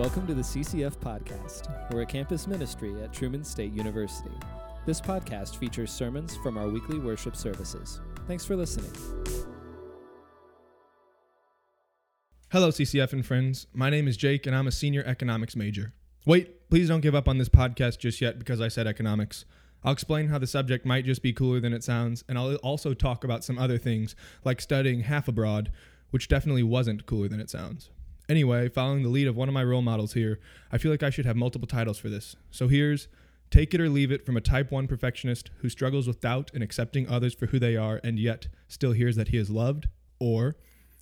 Welcome to the CCF Podcast. We're a campus ministry at Truman State University. This podcast features sermons from our weekly worship services. Thanks for listening. Hello, CCF and friends. My name is Jake, and I'm a senior economics major. Wait, please don't give up on this podcast just yet because I said economics. I'll explain how the subject might just be cooler than it sounds, and I'll also talk about some other things, like studying half abroad, which definitely wasn't cooler than it sounds. Anyway, following the lead of one of my role models here, I feel like I should have multiple titles for this. So here's Take It or Leave It from a Type 1 perfectionist who struggles with doubt and accepting others for who they are and yet still hears that he is loved, or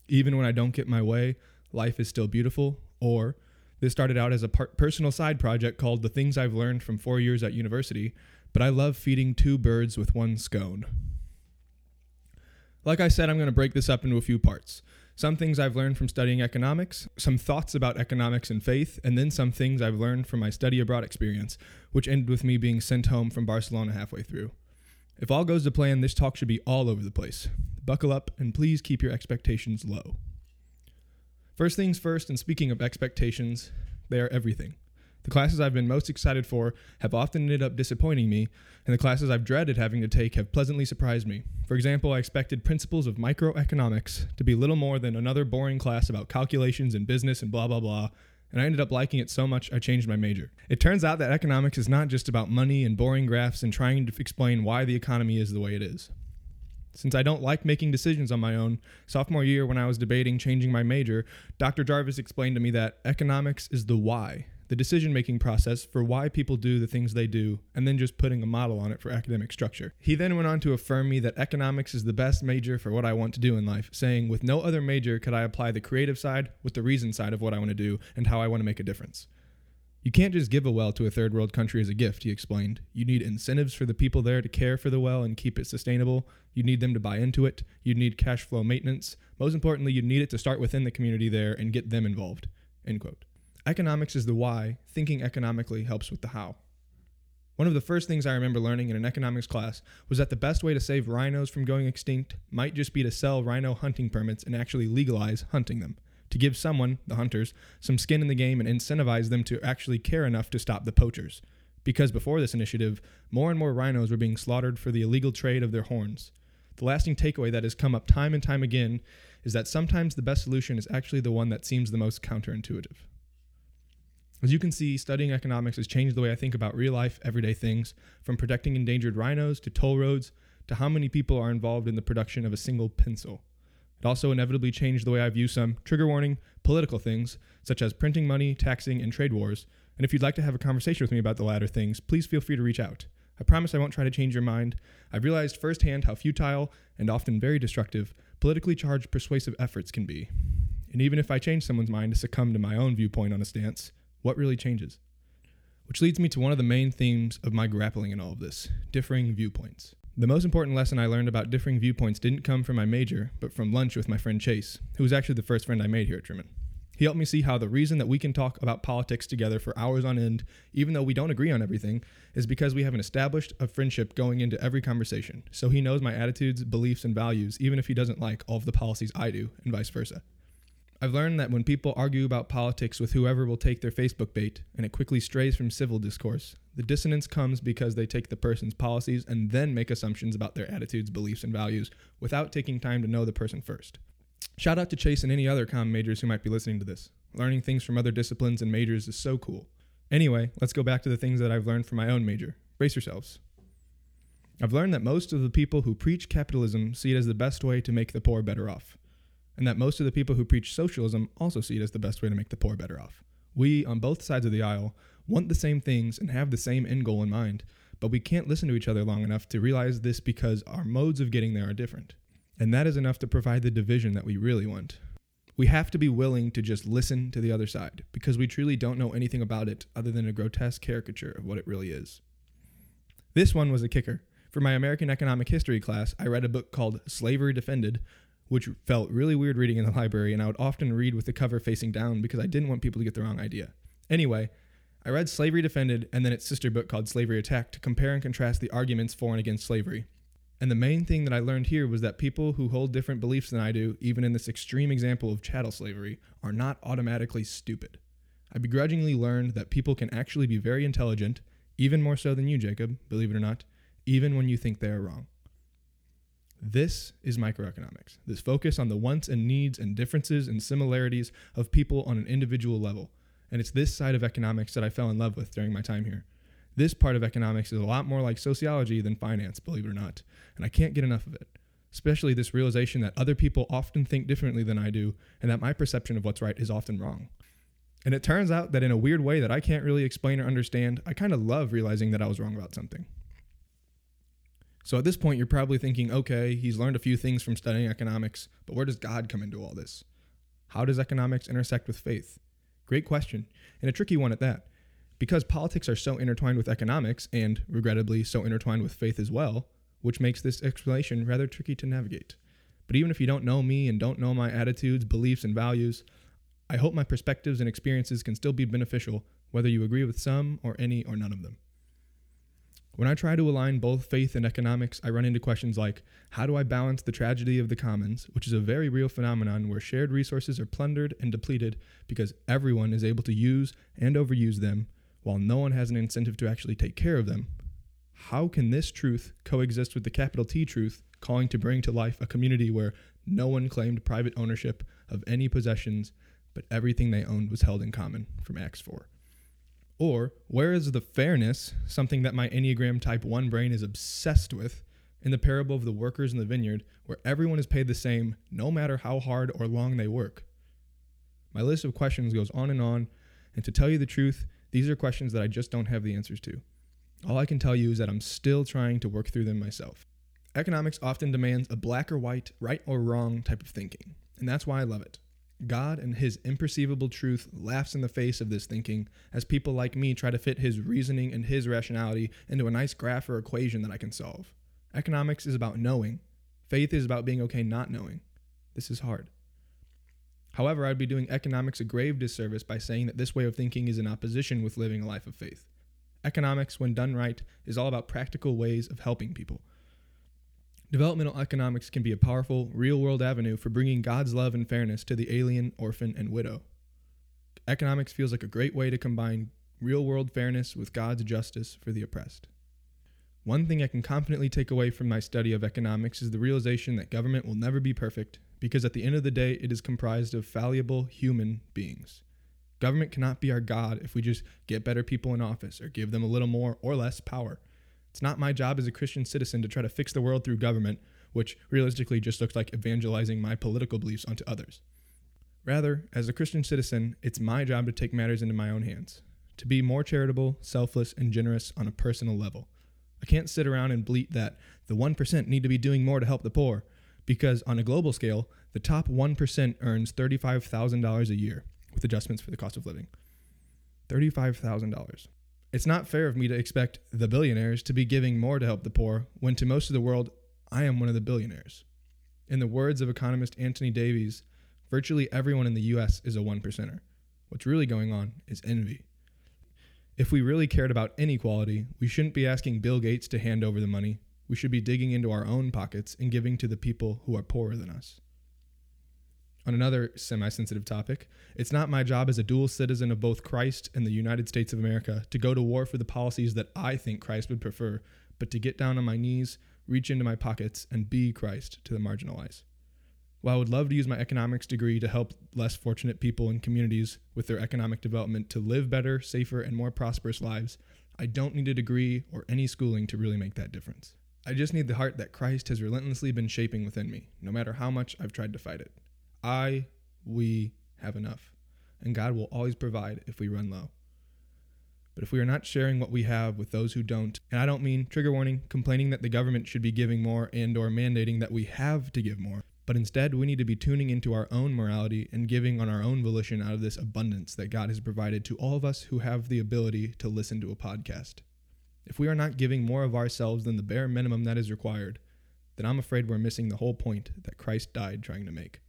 Even when I don't get my way, life is still beautiful, or this started out as a personal side project called The Things I've Learned from Four Years at University, but I love feeding two birds with one scone. Like I said, I'm going to break this up into a few parts some things I've learned from studying economics, some thoughts about economics and faith, and then some things I've learned from my study abroad experience, which ended with me being sent home from Barcelona halfway through. If all goes to plan, this talk should be all over the place. Buckle up and please keep your expectations low. First things first, and speaking of expectations, they are everything. The classes I've been most excited for have often ended up disappointing me, and the classes I've dreaded having to take have pleasantly surprised me. For example, I expected Principles of Microeconomics to be little more than another boring class about calculations and business and blah blah blah, and I ended up liking it so much I changed my major. It turns out that economics is not just about money and boring graphs and trying to explain why the economy is the way it is. Since I don't like making decisions on my own, sophomore year when I was debating changing my major, Dr. Jarvis explained to me that economics is the why, the decision making process for why people do the things they do, and then just putting a model on it for academic structure. He then went on to affirm me that economics is the best major for what I want to do in life, saying, with no other major could I apply the creative side with the reason side of what I want to do and how I want to make a difference. You can't just give a well to a third world country as a gift, he explained. You need incentives for the people there to care for the well and keep it sustainable. You need them to buy into it. You need cash flow maintenance. Most importantly, you need it to start within the community there and get them involved. End quote. Economics is the why, thinking economically helps with the how. One of the first things I remember learning in an economics class was that the best way to save rhinos from going extinct might just be to sell rhino hunting permits and actually legalize hunting them, to give someone, the hunters, some skin in the game and incentivize them to actually care enough to stop the poachers. Because before this initiative, more and more rhinos were being slaughtered for the illegal trade of their horns. The lasting takeaway that has come up time and time again is that sometimes the best solution is actually the one that seems the most counterintuitive. As you can see, studying economics has changed the way I think about real life, everyday things, from protecting endangered rhinos to toll roads to how many people are involved in the production of a single pencil. It also inevitably changed the way I view some, trigger warning, political things, such as printing money, taxing, and trade wars. And if you'd like to have a conversation with me about the latter things, please feel free to reach out. I promise I won't try to change your mind. I've realized firsthand how futile and often very destructive politically charged persuasive efforts can be. And even if I change someone's mind to succumb to my own viewpoint on a stance, what really changes? Which leads me to one of the main themes of my grappling in all of this differing viewpoints. The most important lesson I learned about differing viewpoints didn't come from my major, but from lunch with my friend Chase, who was actually the first friend I made here at Truman. He helped me see how the reason that we can talk about politics together for hours on end, even though we don't agree on everything, is because we have an established a friendship going into every conversation. So he knows my attitudes, beliefs, and values, even if he doesn't like all of the policies I do, and vice versa. I've learned that when people argue about politics with whoever will take their Facebook bait and it quickly strays from civil discourse, the dissonance comes because they take the person's policies and then make assumptions about their attitudes, beliefs, and values without taking time to know the person first. Shout out to Chase and any other comm majors who might be listening to this. Learning things from other disciplines and majors is so cool. Anyway, let's go back to the things that I've learned from my own major. Brace yourselves. I've learned that most of the people who preach capitalism see it as the best way to make the poor better off and that most of the people who preach socialism also see it as the best way to make the poor better off. We, on both sides of the aisle, want the same things and have the same end goal in mind, but we can't listen to each other long enough to realize this because our modes of getting there are different. And that is enough to provide the division that we really want. We have to be willing to just listen to the other side because we truly don't know anything about it other than a grotesque caricature of what it really is. This one was a kicker. For my American Economic History class, I read a book called Slavery Defended which felt really weird reading in the library, and I would often read with the cover facing down because I didn't want people to get the wrong idea. Anyway, I read Slavery Defended and then its sister book called Slavery Attacked to compare and contrast the arguments for and against slavery. And the main thing that I learned here was that people who hold different beliefs than I do, even in this extreme example of chattel slavery, are not automatically stupid. I begrudgingly learned that people can actually be very intelligent, even more so than you, Jacob, believe it or not, even when you think they are wrong. This is microeconomics. This focus on the wants and needs and differences and similarities of people on an individual level. And it's this side of economics that I fell in love with during my time here. This part of economics is a lot more like sociology than finance, believe it or not, and I can't get enough of it. Especially this realization that other people often think differently than I do, and that my perception of what's right is often wrong. And it turns out that in a weird way that I can't really explain or understand, I kind of love realizing that I was wrong about something. So at this point, you're probably thinking, okay, he's learned a few things from studying economics, but where does God come into all this? How does economics intersect with faith? Great question, and a tricky one at that. Because politics are so intertwined with economics, and regrettably so intertwined with faith as well, which makes this explanation rather tricky to navigate. But even if you don't know me and don't know my attitudes, beliefs, and values, I hope my perspectives and experiences can still be beneficial, whether you agree with some or any or none of them. When I try to align both faith and economics, I run into questions like how do I balance the tragedy of the commons, which is a very real phenomenon where shared resources are plundered and depleted because everyone is able to use and overuse them, while no one has an incentive to actually take care of them? How can this truth coexist with the capital T truth calling to bring to life a community where no one claimed private ownership of any possessions but everything they owned was held in common from Acts 4. Or where is the fairness, something that my Enneagram Type 1 brain is obsessed with, in the parable of the workers in the vineyard, where everyone is paid the same no matter how hard or long they work? My list of questions goes on and on, and to tell you the truth, these are questions that I just don't have the answers to. All I can tell you is that I'm still trying to work through them myself. Economics often demands a black or white, right or wrong type of thinking, and that's why I love it. God and his imperceivable truth laughs in the face of this thinking as people like me try to fit his reasoning and his rationality into a nice graph or equation that I can solve. Economics is about knowing. Faith is about being okay not knowing. This is hard. However, I'd be doing economics a grave disservice by saying that this way of thinking is in opposition with living a life of faith. Economics, when done right, is all about practical ways of helping people. Developmental economics can be a powerful, real world avenue for bringing God's love and fairness to the alien, orphan, and widow. Economics feels like a great way to combine real world fairness with God's justice for the oppressed. One thing I can confidently take away from my study of economics is the realization that government will never be perfect, because at the end of the day, it is comprised of fallible human beings. Government cannot be our God if we just get better people in office or give them a little more or less power. It's not my job as a Christian citizen to try to fix the world through government, which realistically just looks like evangelizing my political beliefs onto others. Rather, as a Christian citizen, it's my job to take matters into my own hands, to be more charitable, selfless, and generous on a personal level. I can't sit around and bleat that the 1% need to be doing more to help the poor, because on a global scale, the top 1% earns $35,000 a year with adjustments for the cost of living. $35,000. It's not fair of me to expect the billionaires to be giving more to help the poor when to most of the world, I am one of the billionaires. In the words of economist Anthony Davies, virtually everyone in the US is a one percenter. What's really going on is envy. If we really cared about inequality, we shouldn't be asking Bill Gates to hand over the money. We should be digging into our own pockets and giving to the people who are poorer than us. On another semi sensitive topic, it's not my job as a dual citizen of both Christ and the United States of America to go to war for the policies that I think Christ would prefer, but to get down on my knees, reach into my pockets, and be Christ to the marginalized. While I would love to use my economics degree to help less fortunate people and communities with their economic development to live better, safer, and more prosperous lives, I don't need a degree or any schooling to really make that difference. I just need the heart that Christ has relentlessly been shaping within me, no matter how much I've tried to fight it. I, we have enough, and God will always provide if we run low. But if we are not sharing what we have with those who don't, and I don't mean trigger warning, complaining that the government should be giving more and or mandating that we have to give more, but instead we need to be tuning into our own morality and giving on our own volition out of this abundance that God has provided to all of us who have the ability to listen to a podcast. If we are not giving more of ourselves than the bare minimum that is required, then I'm afraid we're missing the whole point that Christ died trying to make.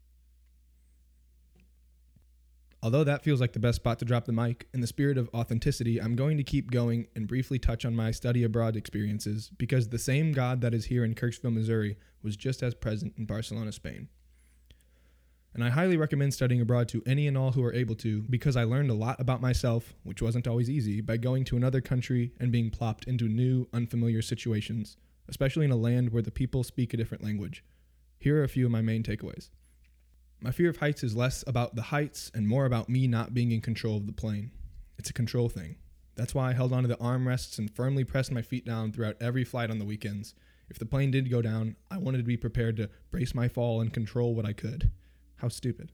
Although that feels like the best spot to drop the mic, in the spirit of authenticity, I'm going to keep going and briefly touch on my study abroad experiences because the same God that is here in Kirksville, Missouri was just as present in Barcelona, Spain. And I highly recommend studying abroad to any and all who are able to because I learned a lot about myself, which wasn't always easy, by going to another country and being plopped into new, unfamiliar situations, especially in a land where the people speak a different language. Here are a few of my main takeaways. My fear of heights is less about the heights and more about me not being in control of the plane. It's a control thing. That's why I held onto the armrests and firmly pressed my feet down throughout every flight on the weekends. If the plane did go down, I wanted to be prepared to brace my fall and control what I could. How stupid.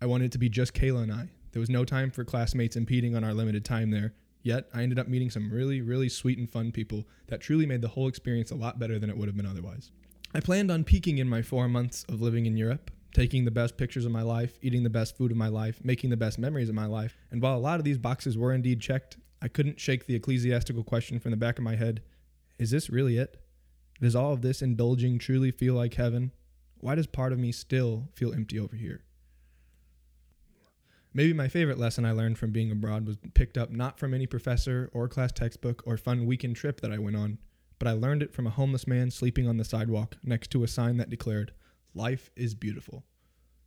I wanted it to be just Kayla and I. There was no time for classmates impeding on our limited time there, yet I ended up meeting some really, really sweet and fun people that truly made the whole experience a lot better than it would have been otherwise. I planned on peaking in my four months of living in Europe, taking the best pictures of my life, eating the best food of my life, making the best memories of my life. And while a lot of these boxes were indeed checked, I couldn't shake the ecclesiastical question from the back of my head Is this really it? Does all of this indulging truly feel like heaven? Why does part of me still feel empty over here? Maybe my favorite lesson I learned from being abroad was picked up not from any professor or class textbook or fun weekend trip that I went on, but I learned it from a homeless man sleeping on the sidewalk next to a sign that declared, Life is beautiful.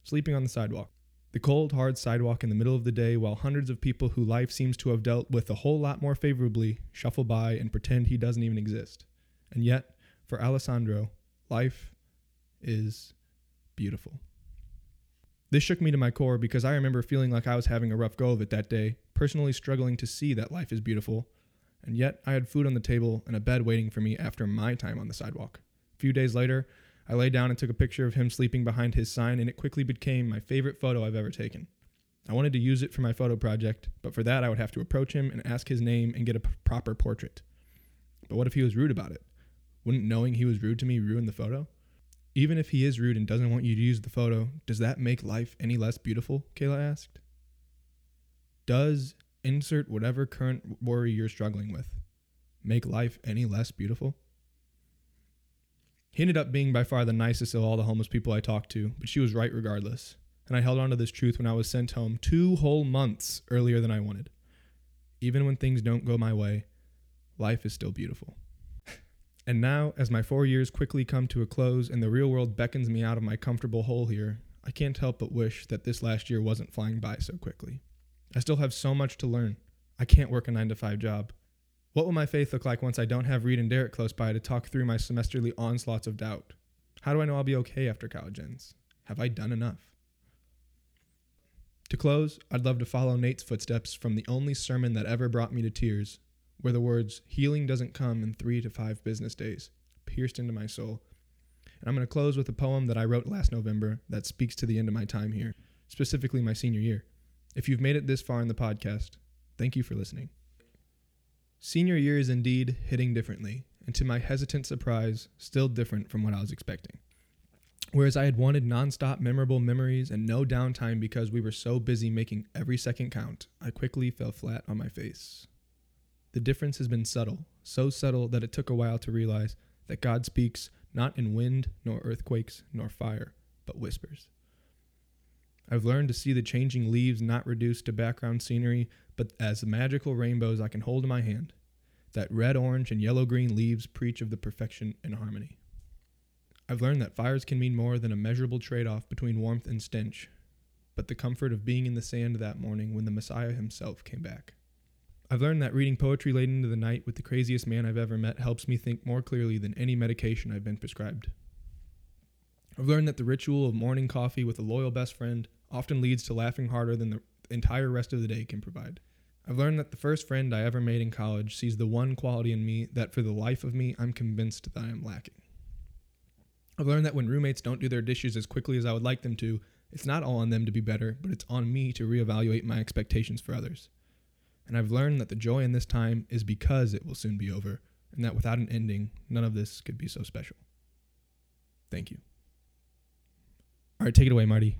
Sleeping on the sidewalk. The cold, hard sidewalk in the middle of the day while hundreds of people who life seems to have dealt with a whole lot more favorably shuffle by and pretend he doesn't even exist. And yet, for Alessandro, life is beautiful. This shook me to my core because I remember feeling like I was having a rough go of it that day, personally struggling to see that life is beautiful, and yet I had food on the table and a bed waiting for me after my time on the sidewalk. A few days later, I lay down and took a picture of him sleeping behind his sign, and it quickly became my favorite photo I've ever taken. I wanted to use it for my photo project, but for that I would have to approach him and ask his name and get a p- proper portrait. But what if he was rude about it? Wouldn't knowing he was rude to me ruin the photo? Even if he is rude and doesn't want you to use the photo, does that make life any less beautiful? Kayla asked. Does insert whatever current worry you're struggling with make life any less beautiful? He ended up being by far the nicest of all the homeless people I talked to, but she was right regardless. And I held on to this truth when I was sent home two whole months earlier than I wanted. Even when things don't go my way, life is still beautiful. And now, as my four years quickly come to a close and the real world beckons me out of my comfortable hole here, I can't help but wish that this last year wasn't flying by so quickly. I still have so much to learn. I can't work a 9 to 5 job. What will my faith look like once I don't have Reed and Derek close by to talk through my semesterly onslaughts of doubt? How do I know I'll be okay after college ends? Have I done enough? To close, I'd love to follow Nate's footsteps from the only sermon that ever brought me to tears where the words, healing doesn't come in three to five business days, pierced into my soul. And I'm going to close with a poem that I wrote last November that speaks to the end of my time here, specifically my senior year. If you've made it this far in the podcast, thank you for listening. Senior year is indeed hitting differently, and to my hesitant surprise, still different from what I was expecting. Whereas I had wanted nonstop memorable memories and no downtime because we were so busy making every second count, I quickly fell flat on my face. The difference has been subtle, so subtle that it took a while to realize that God speaks not in wind, nor earthquakes, nor fire, but whispers. I've learned to see the changing leaves not reduced to background scenery, but as magical rainbows I can hold in my hand. That red, orange, and yellow green leaves preach of the perfection and harmony. I've learned that fires can mean more than a measurable trade off between warmth and stench, but the comfort of being in the sand that morning when the Messiah himself came back. I've learned that reading poetry late into the night with the craziest man I've ever met helps me think more clearly than any medication I've been prescribed. I've learned that the ritual of morning coffee with a loyal best friend often leads to laughing harder than the entire rest of the day can provide. I've learned that the first friend I ever made in college sees the one quality in me that for the life of me I'm convinced that I am lacking. I've learned that when roommates don't do their dishes as quickly as I would like them to, it's not all on them to be better, but it's on me to reevaluate my expectations for others and I've learned that the joy in this time is because it will soon be over, and that without an ending, none of this could be so special. Thank you. All right, take it away, Marty.